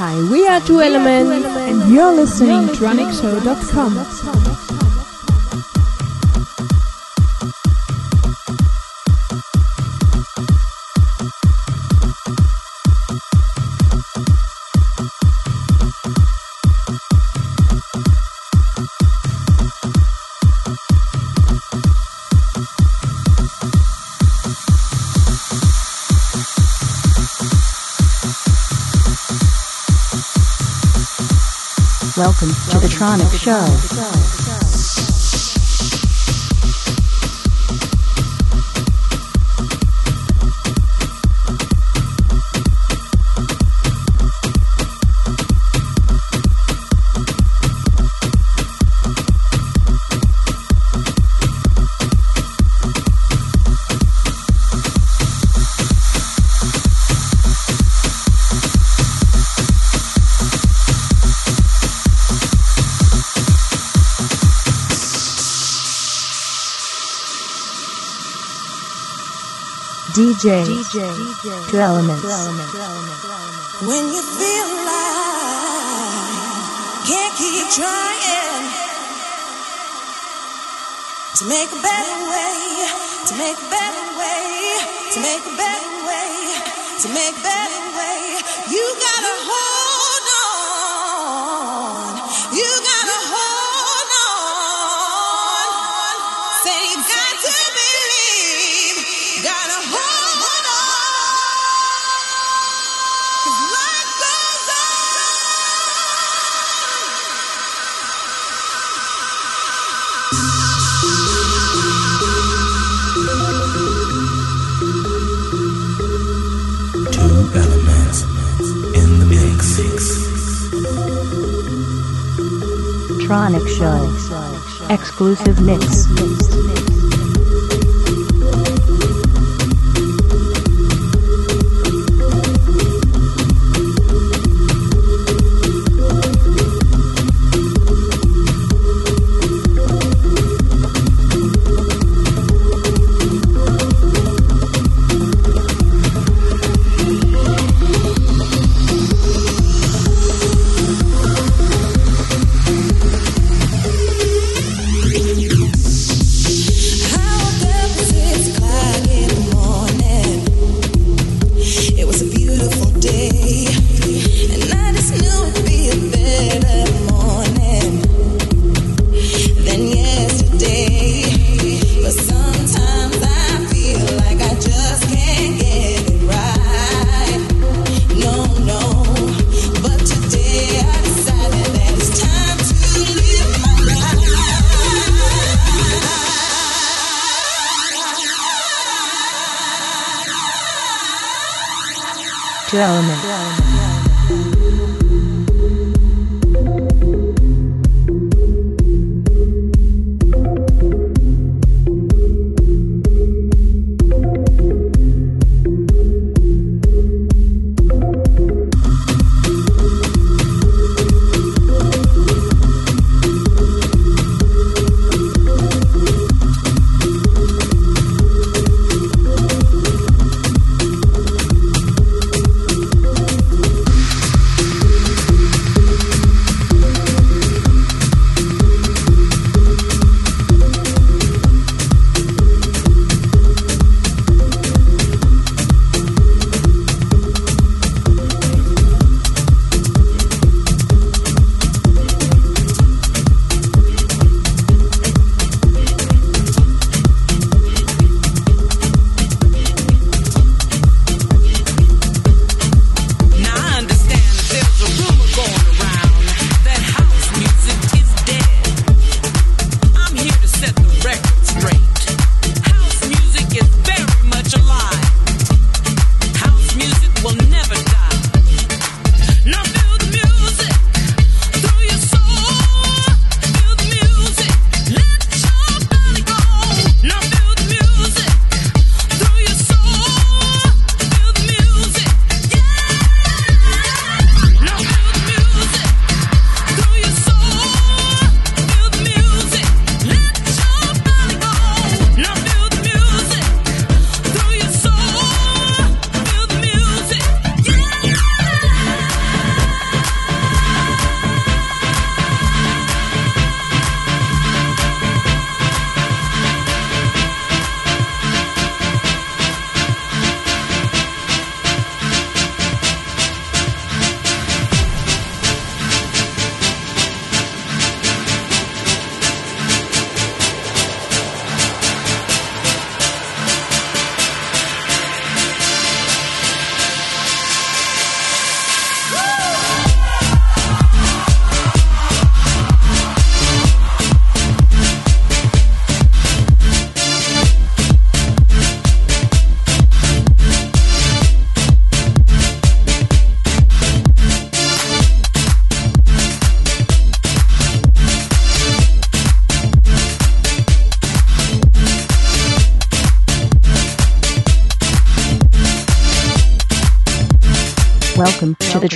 Hi, we are Two Elements, and you're listening to TronicShow.com. Welcome to the Tronic Show. DJ, DJ, Two Elements. When you feel like can't keep trying to make a better way, to make a better way, to make a better way, to make a better way, you gotta Tronic Show. Exclusive mix.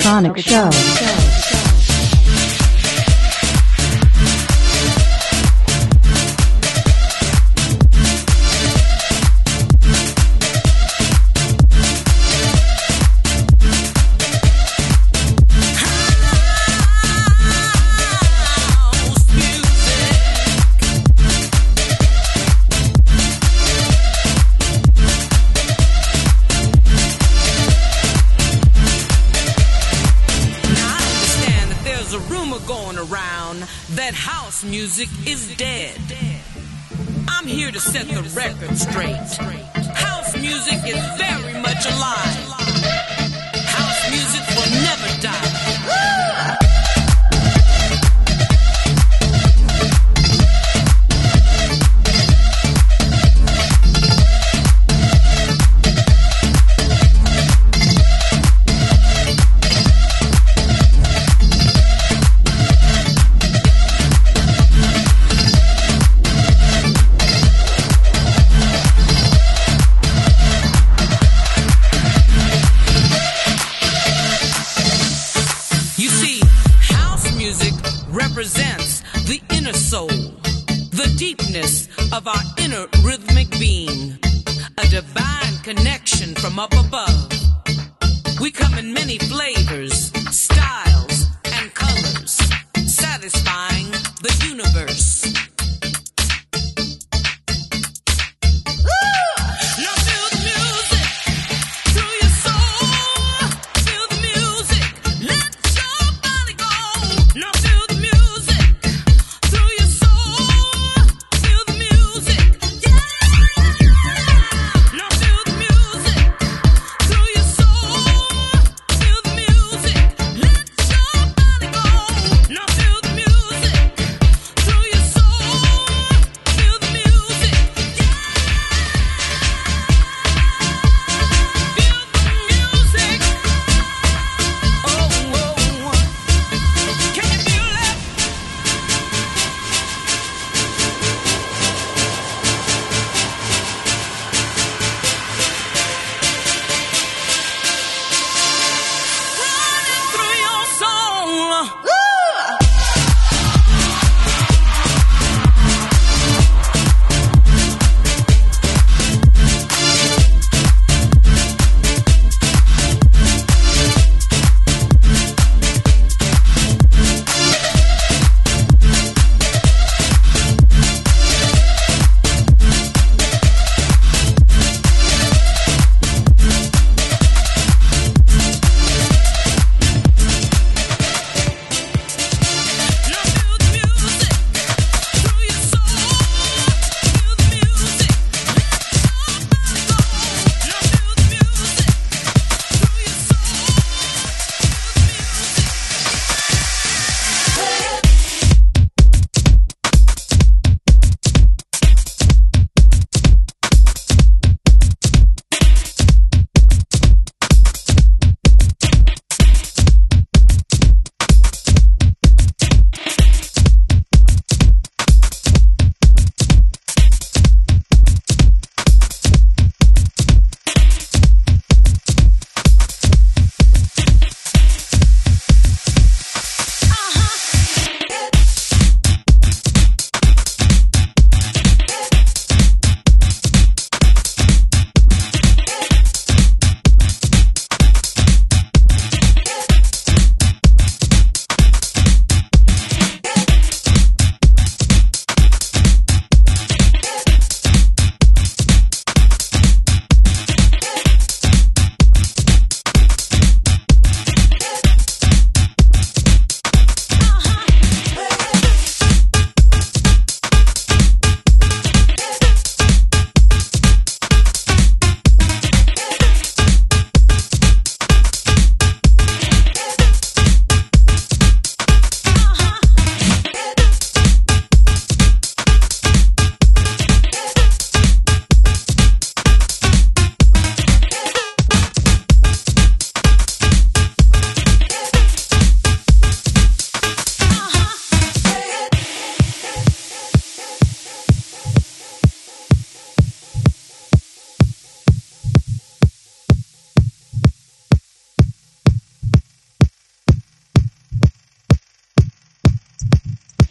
Electronic Show. rumor going around that house music is dead. I'm here to set the record straight. House music is very much alive. House music will never die. up above.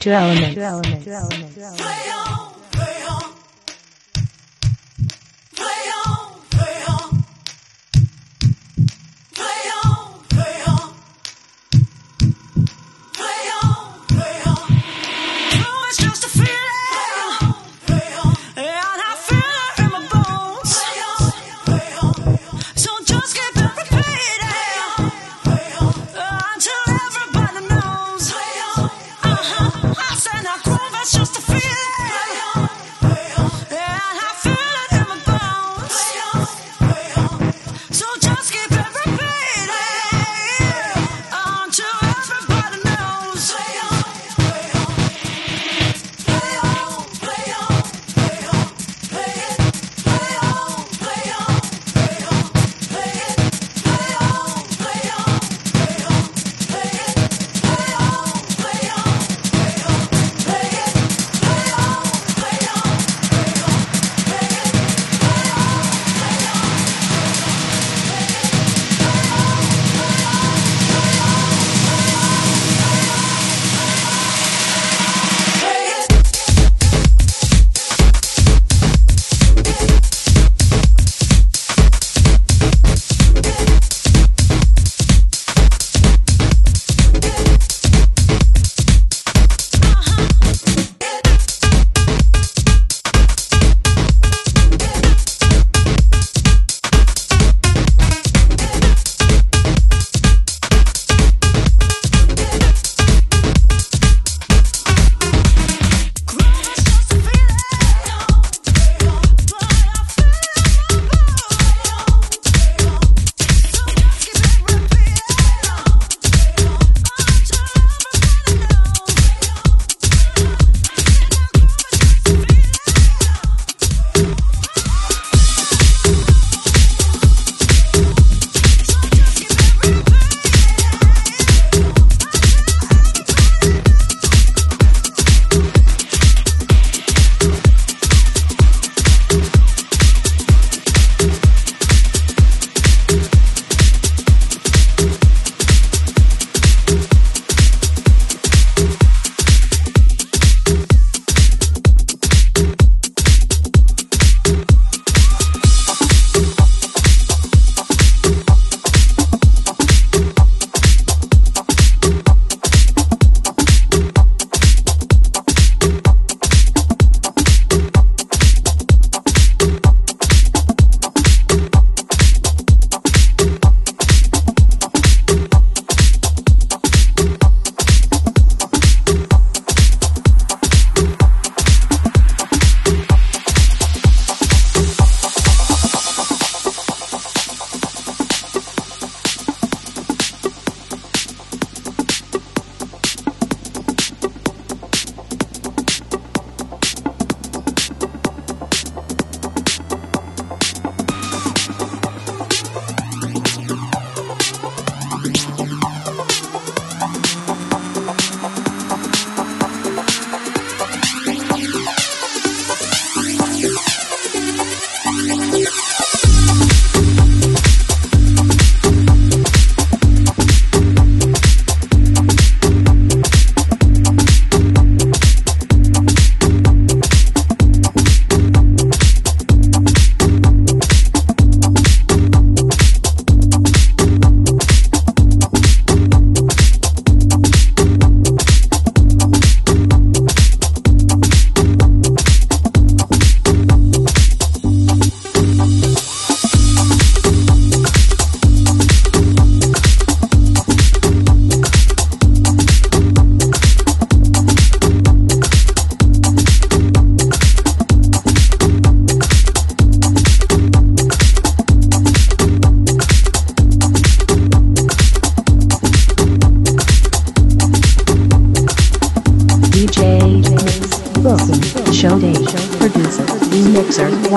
Two elements. Two elements. Two elements. Two elements. Um,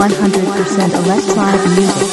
100% electronic music.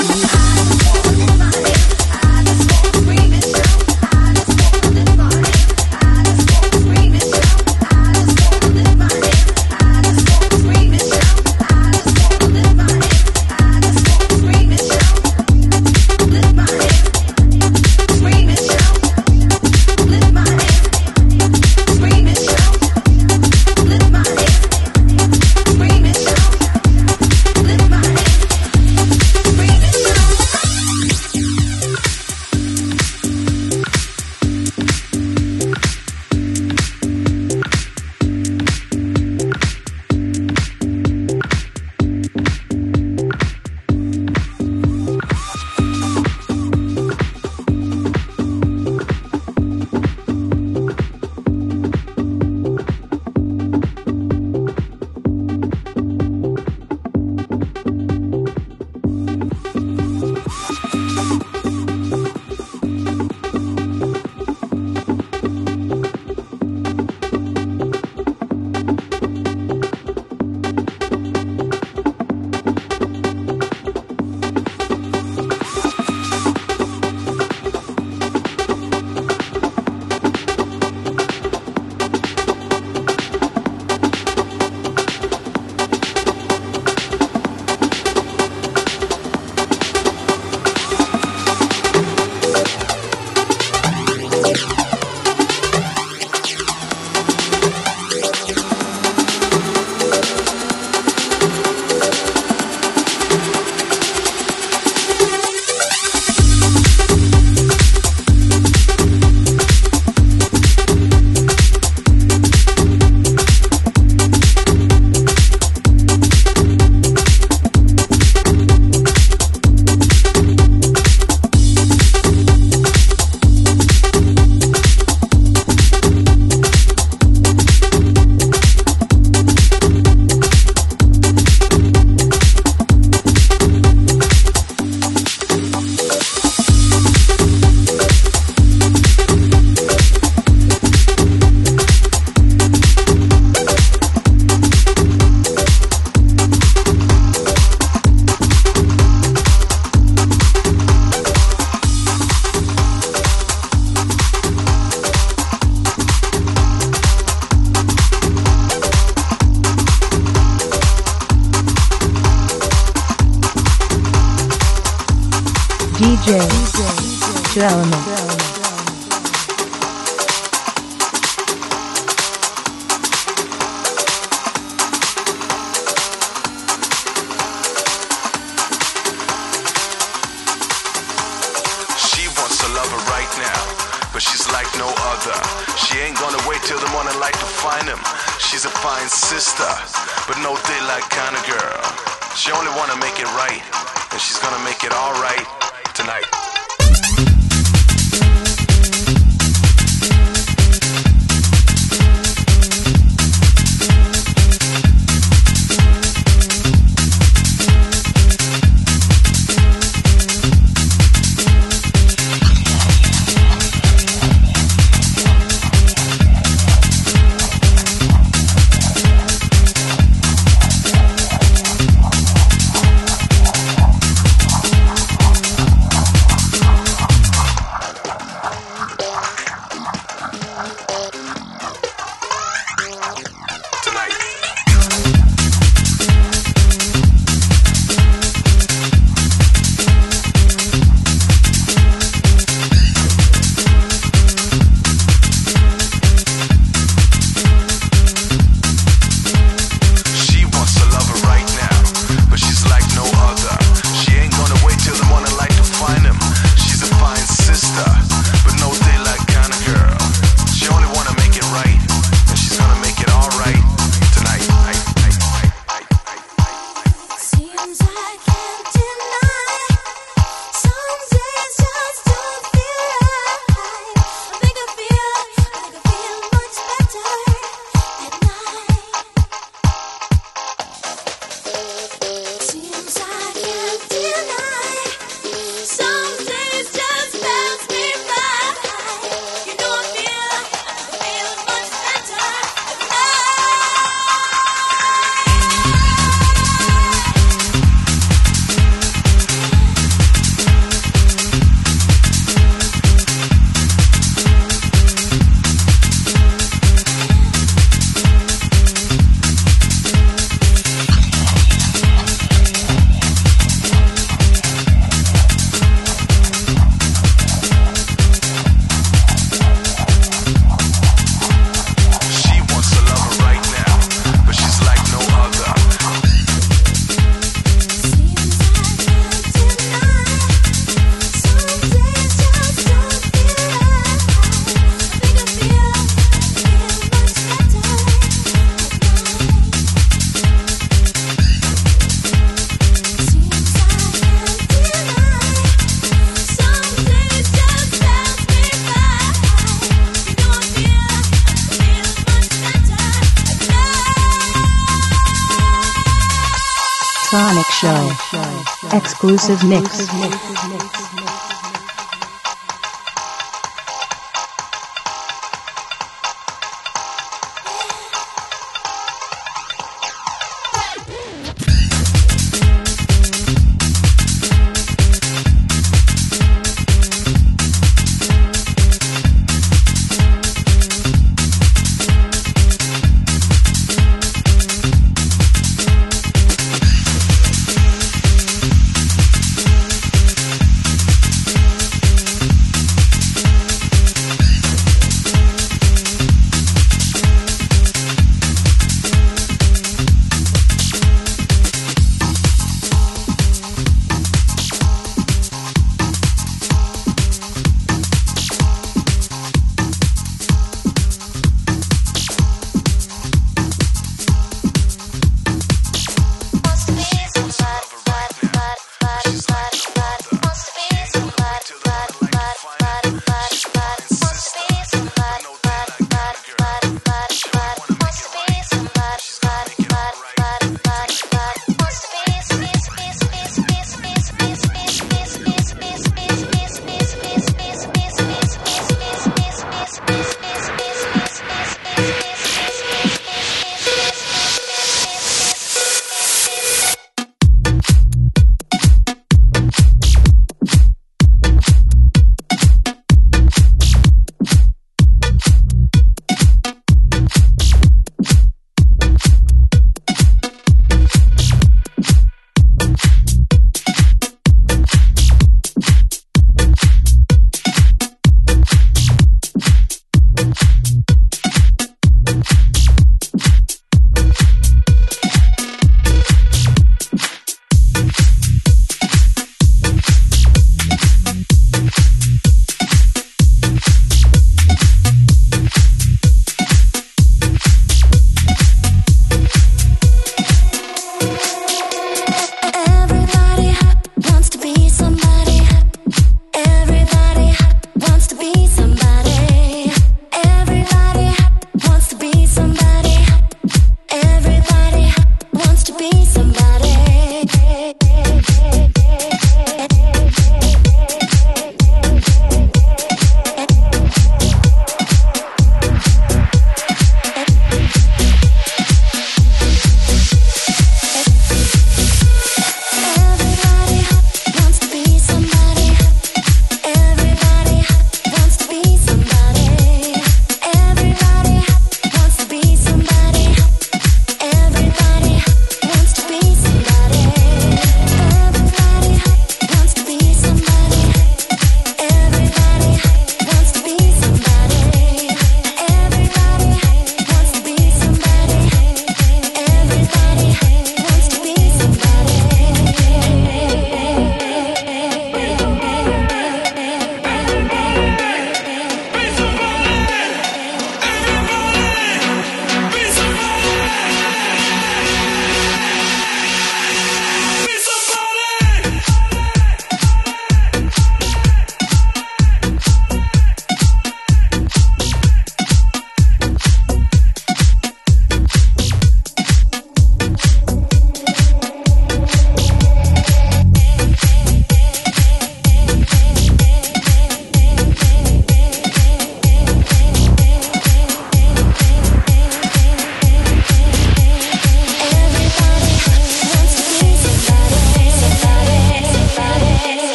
Exclusive mix. Seems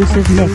Exclusive mix.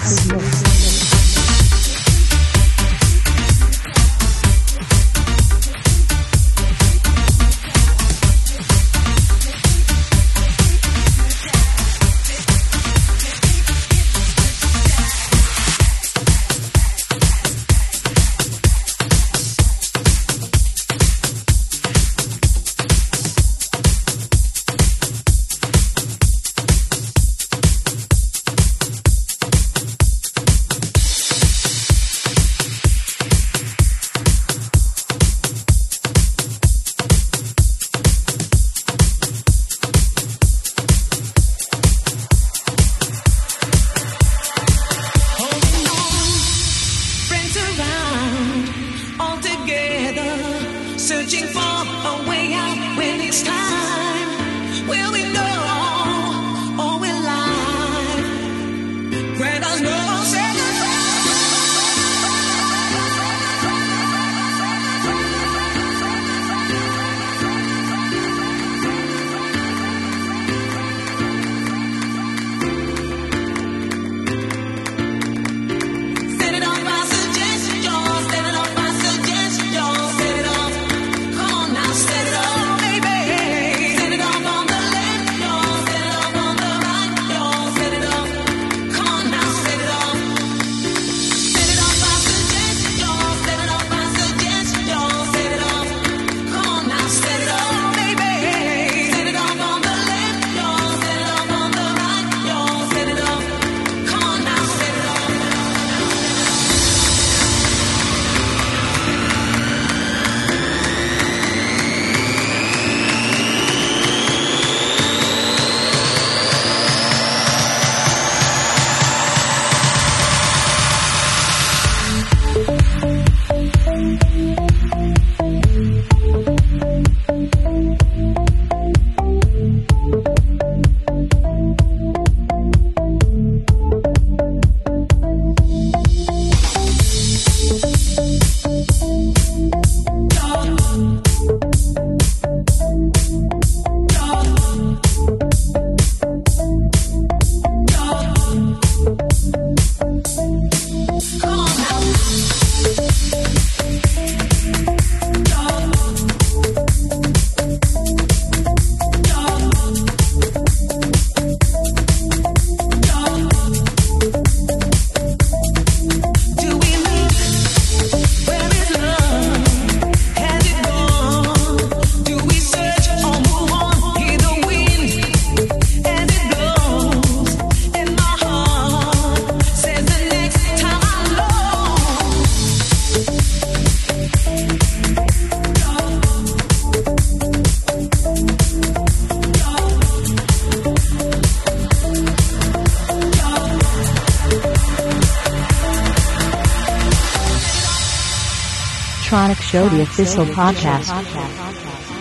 Tronic Show, the official podcast.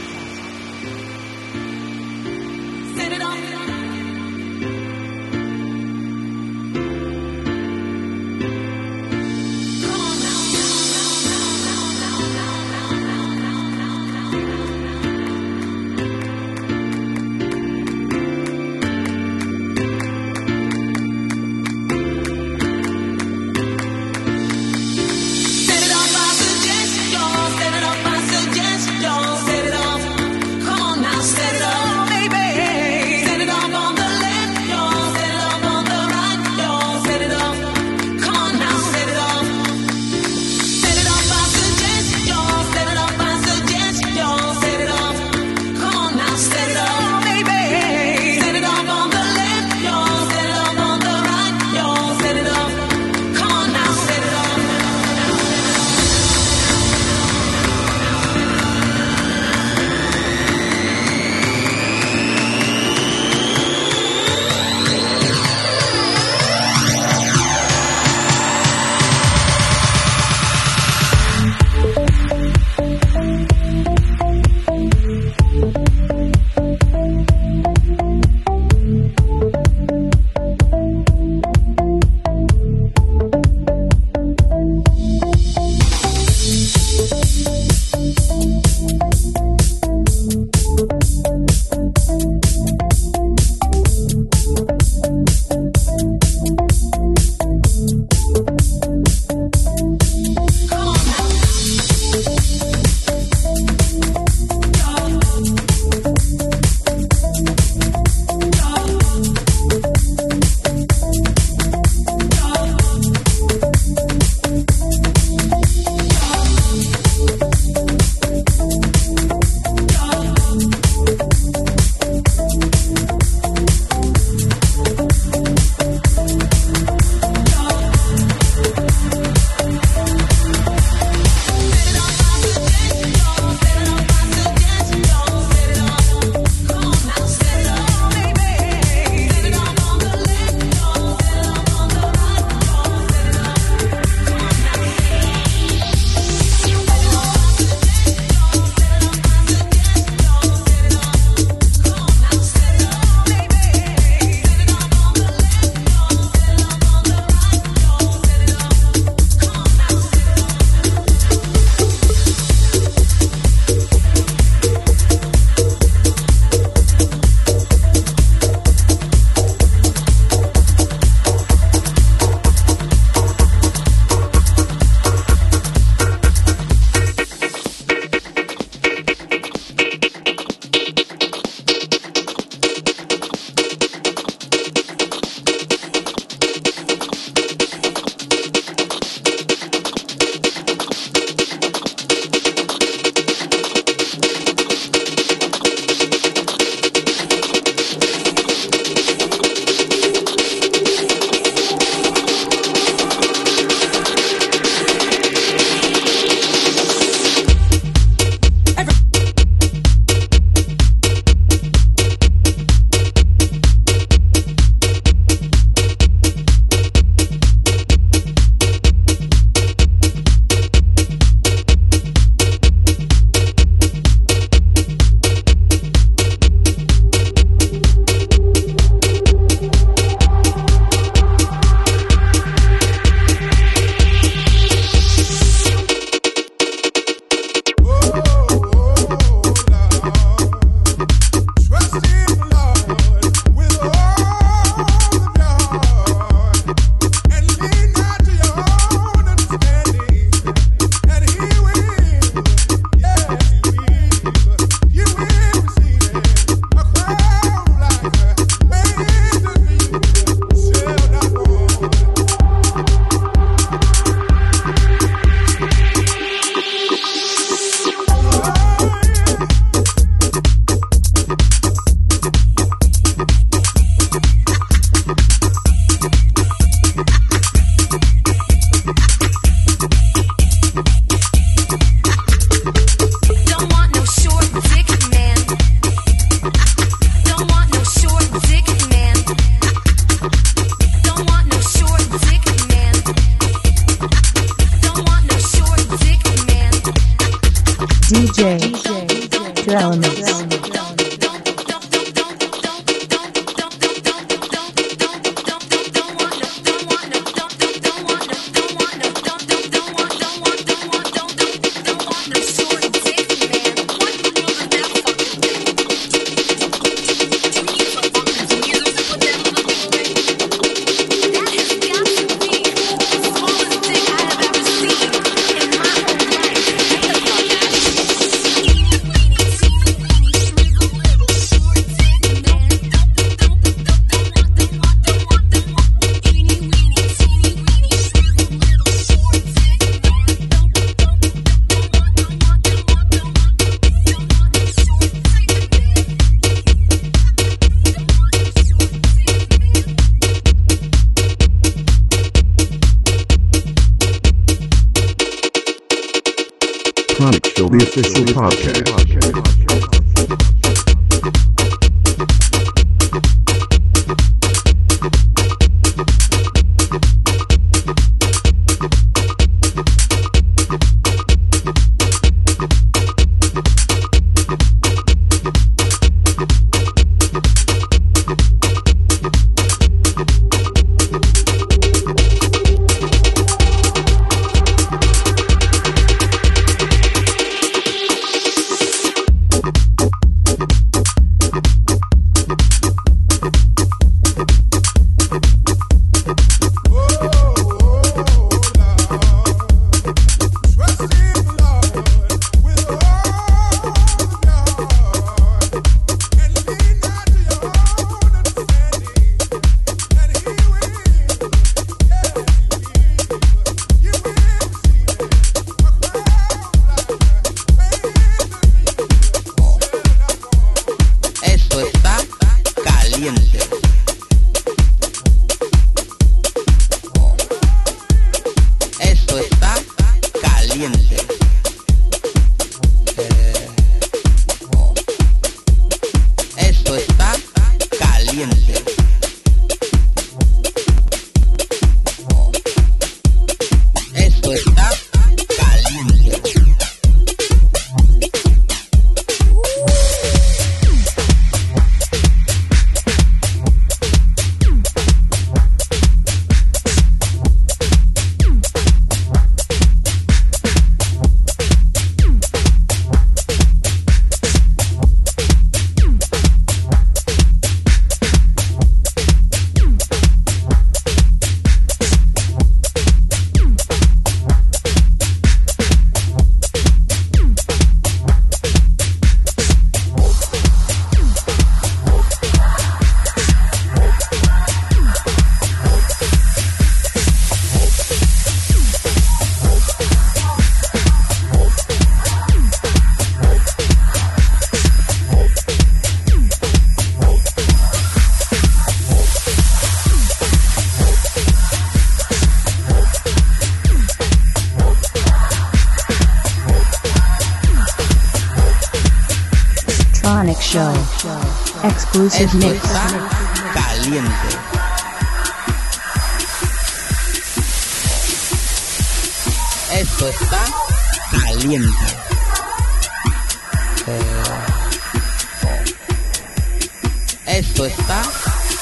Esto está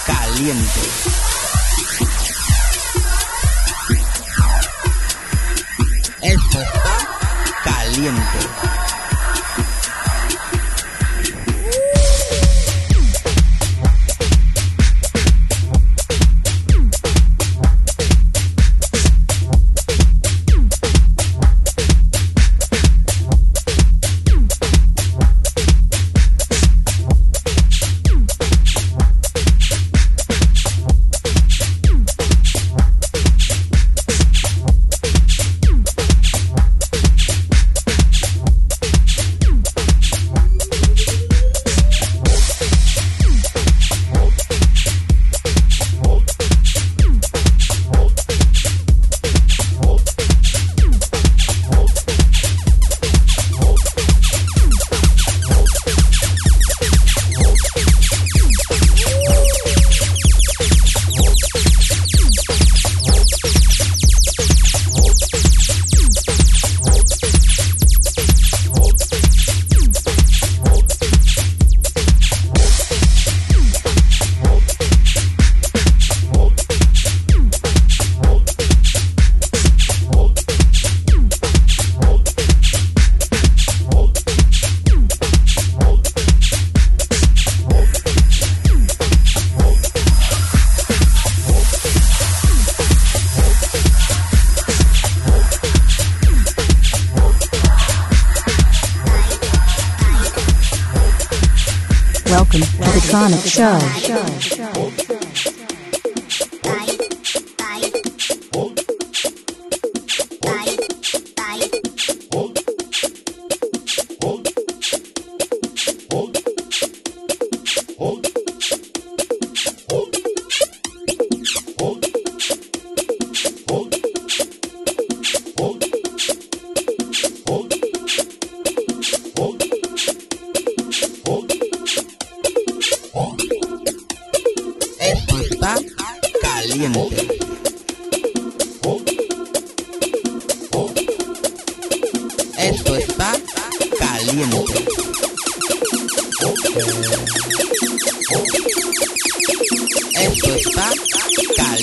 caliente. Esto está caliente. show. Oh.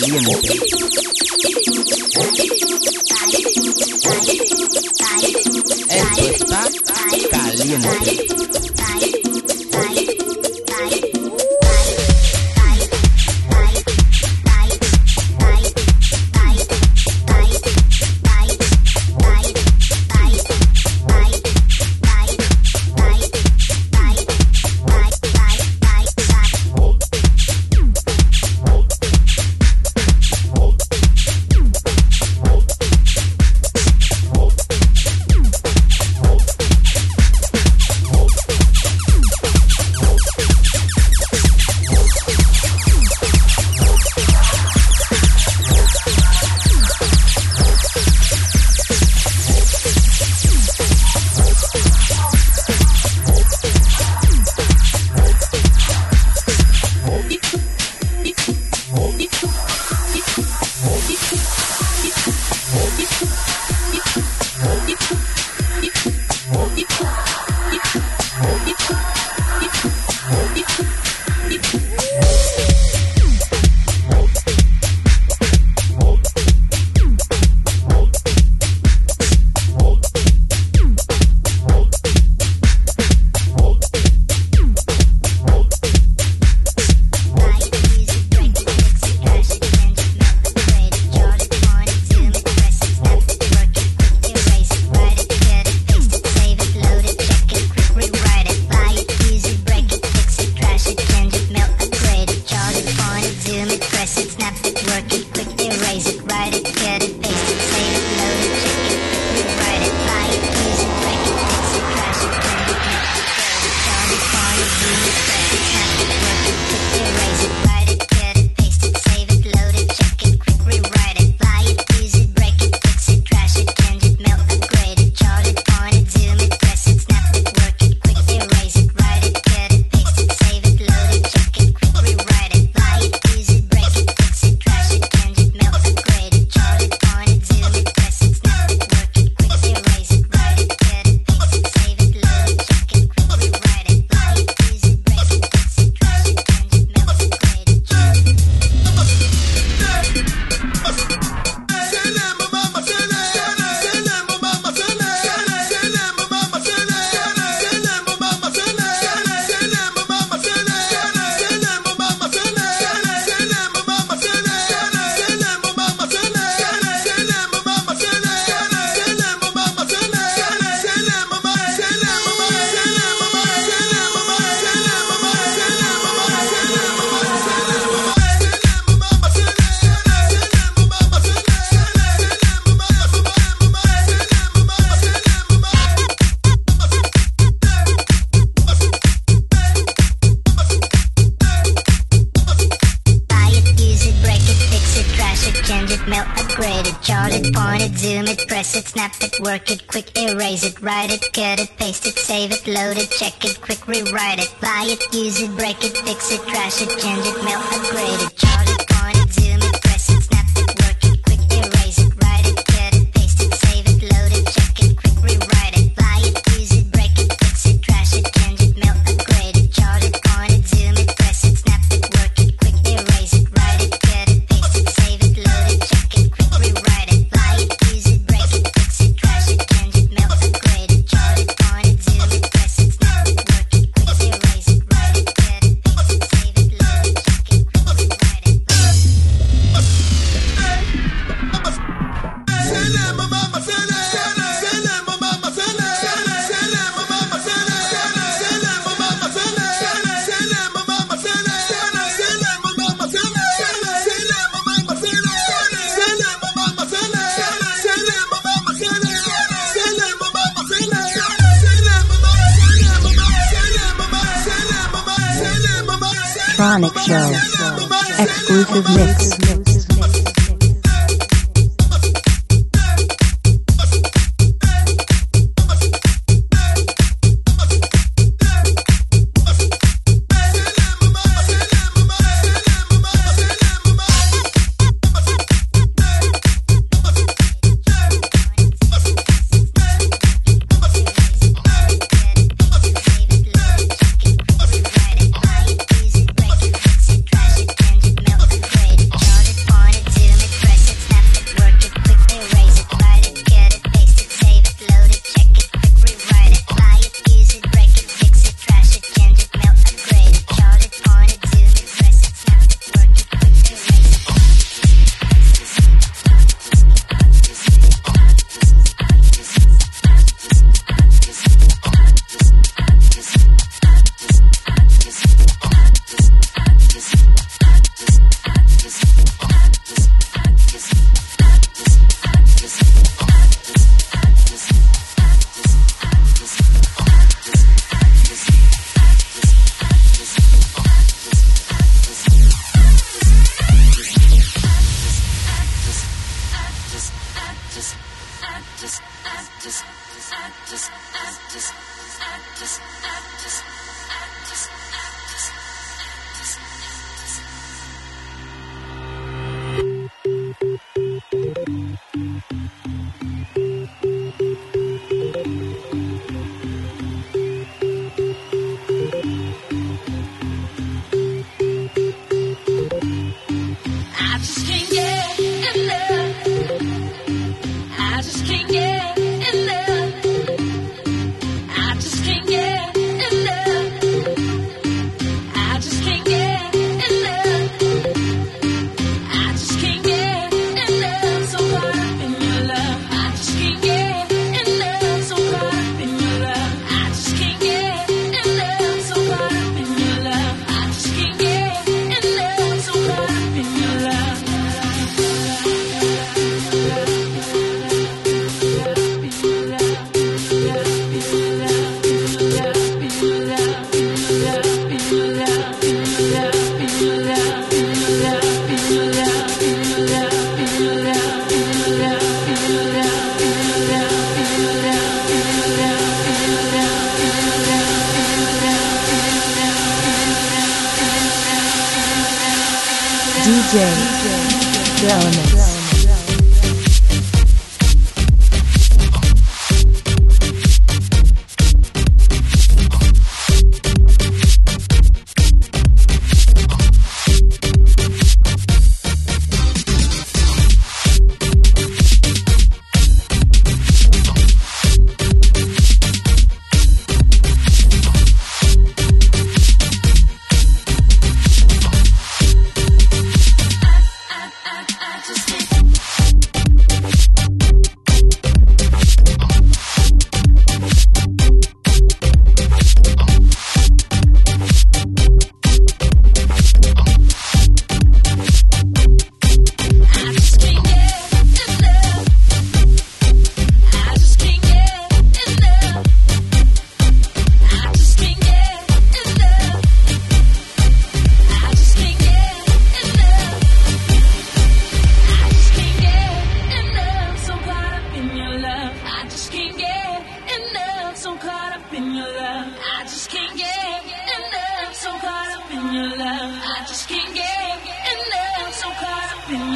Diariamente trash it, Exclusive mix.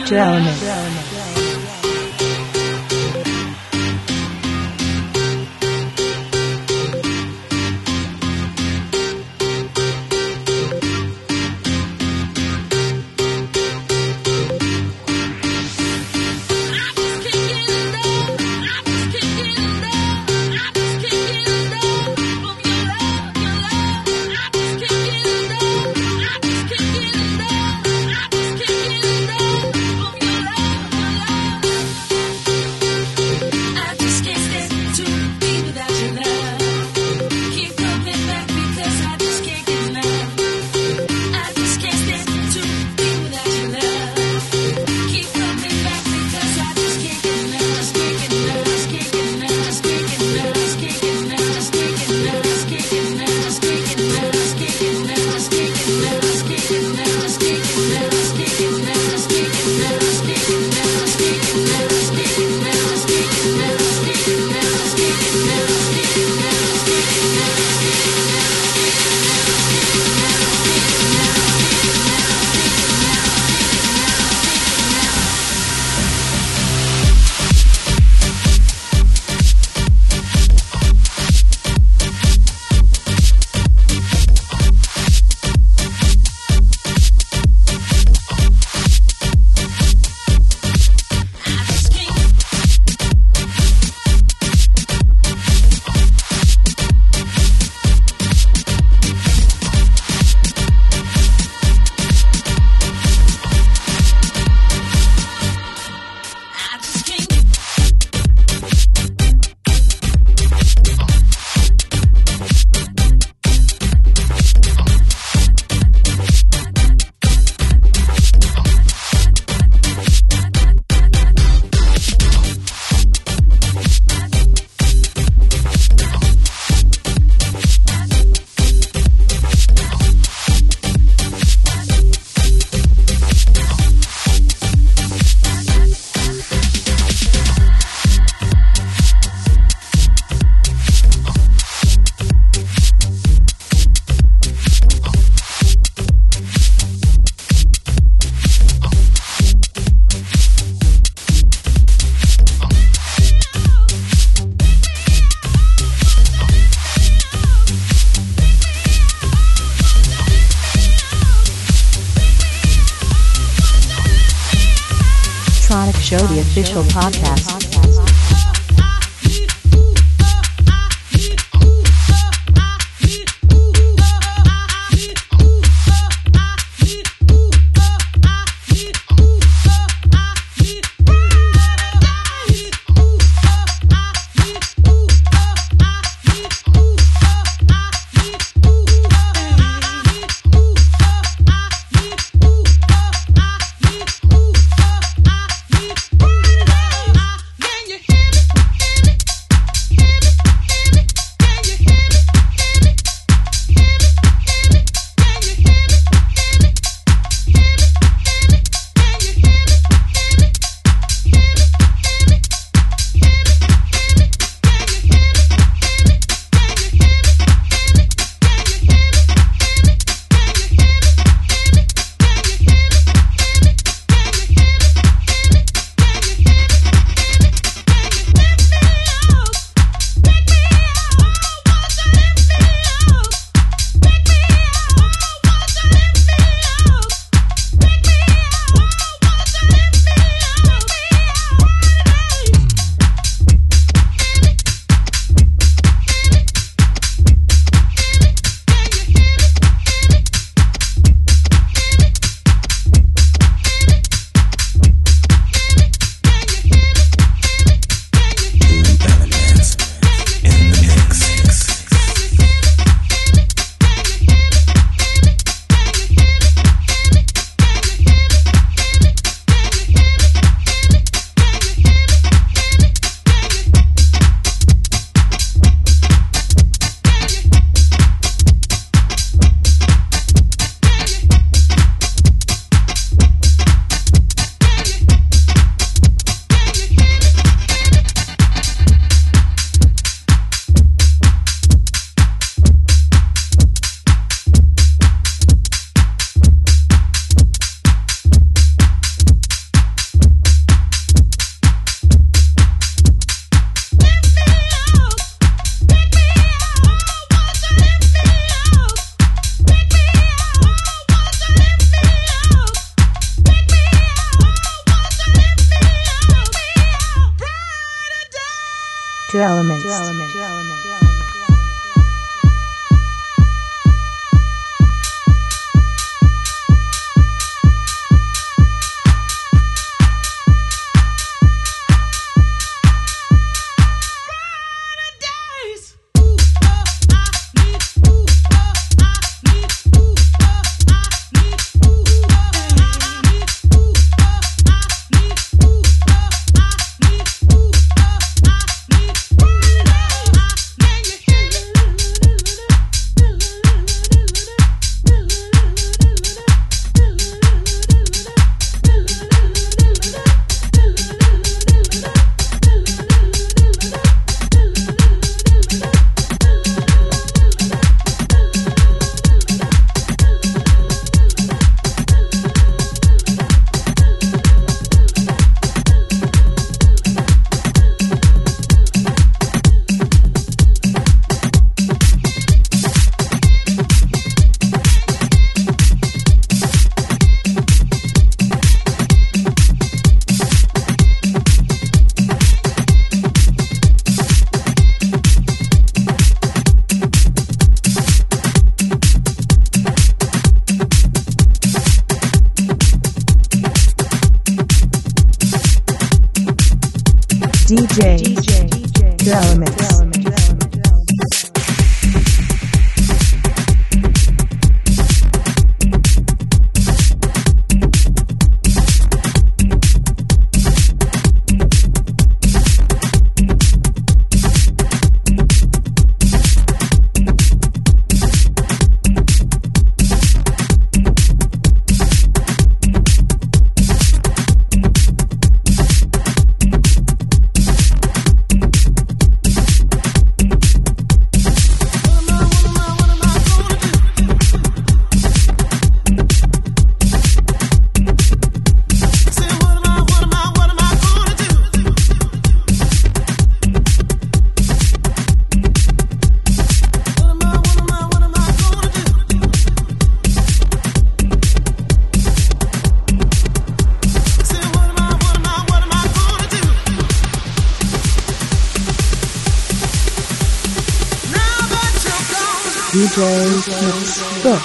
Dramix. Tronic official podcast.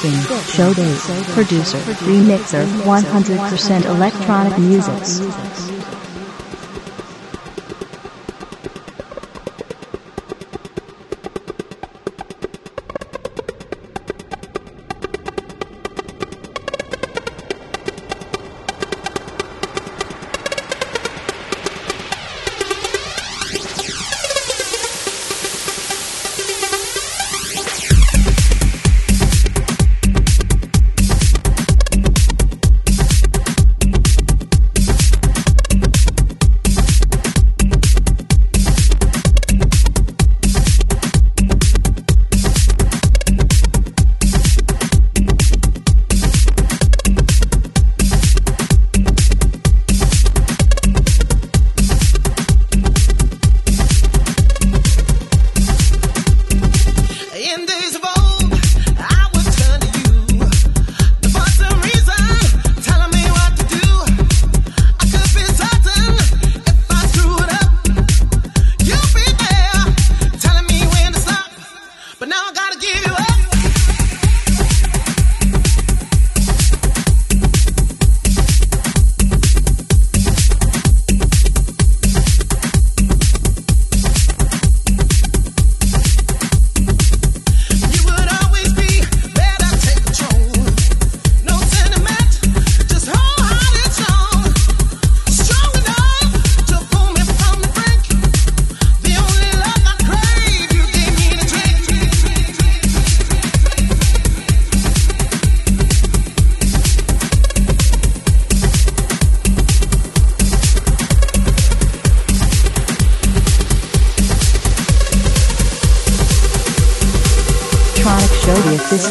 Booking, show date, producer, remixer, 100% electronic music.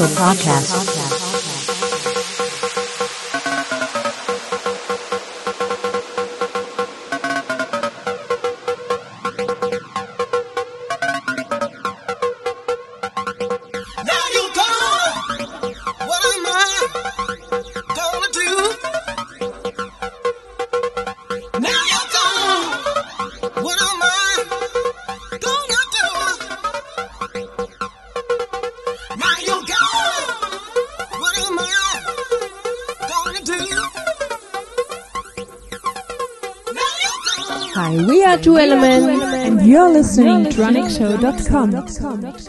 Podcast. Listening to TronicShow.com.